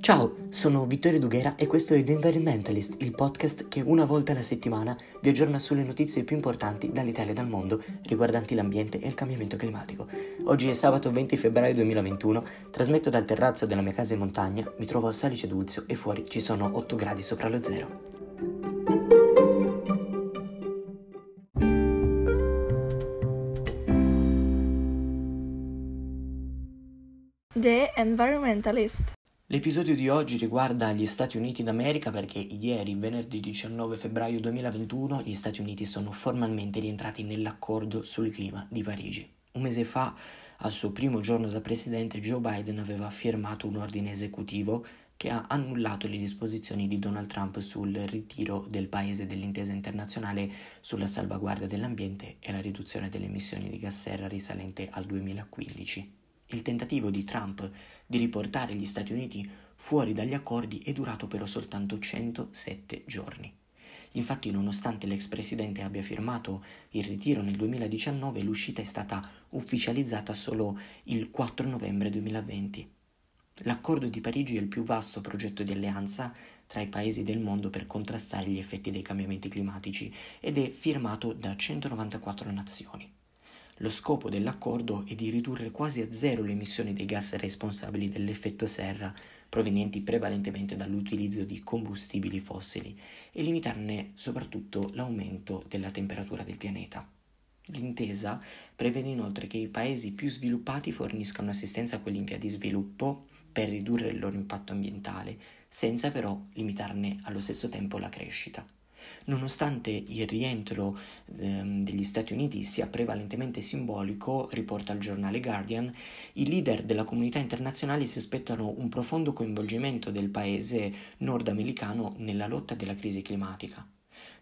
Ciao, sono Vittorio Dughera e questo è The Environmentalist, il podcast che una volta alla settimana vi aggiorna sulle notizie più importanti dall'Italia e dal mondo riguardanti l'ambiente e il cambiamento climatico. Oggi è sabato 20 febbraio 2021, trasmetto dal terrazzo della mia casa in montagna, mi trovo a Salice Dulzio e fuori ci sono 8 gradi sopra lo zero. The Environmentalist. L'episodio di oggi riguarda gli Stati Uniti d'America perché ieri, venerdì 19 febbraio 2021, gli Stati Uniti sono formalmente rientrati nell'accordo sul clima di Parigi. Un mese fa, al suo primo giorno da presidente, Joe Biden aveva firmato un ordine esecutivo che ha annullato le disposizioni di Donald Trump sul ritiro del paese dell'intesa internazionale sulla salvaguardia dell'ambiente e la riduzione delle emissioni di gas serra risalente al 2015. Il tentativo di Trump di riportare gli Stati Uniti fuori dagli accordi è durato però soltanto 107 giorni. Infatti, nonostante l'ex presidente abbia firmato il ritiro nel 2019, l'uscita è stata ufficializzata solo il 4 novembre 2020. L'accordo di Parigi è il più vasto progetto di alleanza tra i paesi del mondo per contrastare gli effetti dei cambiamenti climatici ed è firmato da 194 nazioni. Lo scopo dell'accordo è di ridurre quasi a zero le emissioni dei gas responsabili dell'effetto serra provenienti prevalentemente dall'utilizzo di combustibili fossili e limitarne soprattutto l'aumento della temperatura del pianeta. L'intesa prevede inoltre che i paesi più sviluppati forniscano assistenza a quelli in via di sviluppo per ridurre il loro impatto ambientale, senza però limitarne allo stesso tempo la crescita. Nonostante il rientro ehm, degli Stati Uniti sia prevalentemente simbolico, riporta il giornale Guardian, i leader della comunità internazionale si aspettano un profondo coinvolgimento del paese nordamericano nella lotta della crisi climatica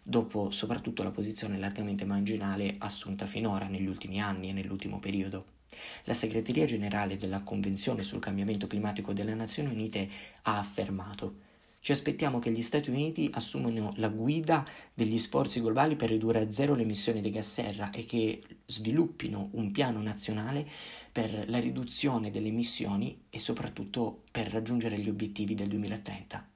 dopo soprattutto la posizione largamente marginale assunta finora negli ultimi anni e nell'ultimo periodo. La segreteria generale della Convenzione sul cambiamento climatico delle Nazioni Unite ha affermato ci aspettiamo che gli Stati Uniti assumano la guida degli sforzi globali per ridurre a zero le emissioni di gas serra e che sviluppino un piano nazionale per la riduzione delle emissioni e soprattutto per raggiungere gli obiettivi del 2030.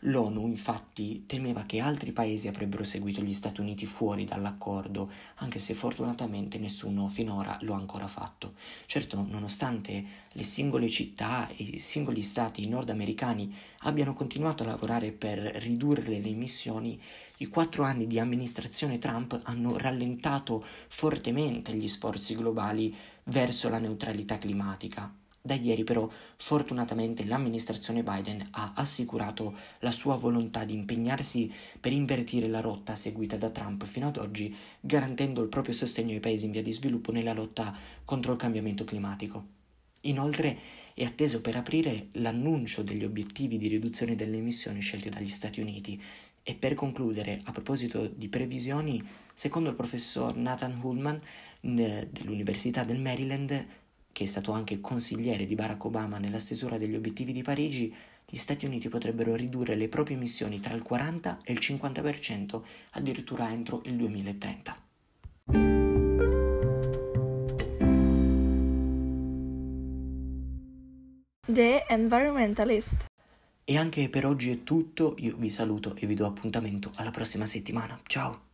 L'ONU infatti temeva che altri paesi avrebbero seguito gli Stati Uniti fuori dall'accordo, anche se fortunatamente nessuno finora lo ha ancora fatto. Certo, nonostante le singole città e i singoli stati nordamericani abbiano continuato a lavorare per ridurre le emissioni, i quattro anni di amministrazione Trump hanno rallentato fortemente gli sforzi globali verso la neutralità climatica. Da ieri però fortunatamente l'amministrazione Biden ha assicurato la sua volontà di impegnarsi per invertire la rotta seguita da Trump fino ad oggi, garantendo il proprio sostegno ai paesi in via di sviluppo nella lotta contro il cambiamento climatico. Inoltre è atteso per aprire l'annuncio degli obiettivi di riduzione delle emissioni scelti dagli Stati Uniti. E per concludere, a proposito di previsioni, secondo il professor Nathan Hullman dell'Università del Maryland, che è stato anche consigliere di Barack Obama nella stesura degli obiettivi di Parigi, gli Stati Uniti potrebbero ridurre le proprie emissioni tra il 40 e il 50% addirittura entro il 2030. The Environmentalist. E anche per oggi è tutto, io vi saluto e vi do appuntamento alla prossima settimana. Ciao!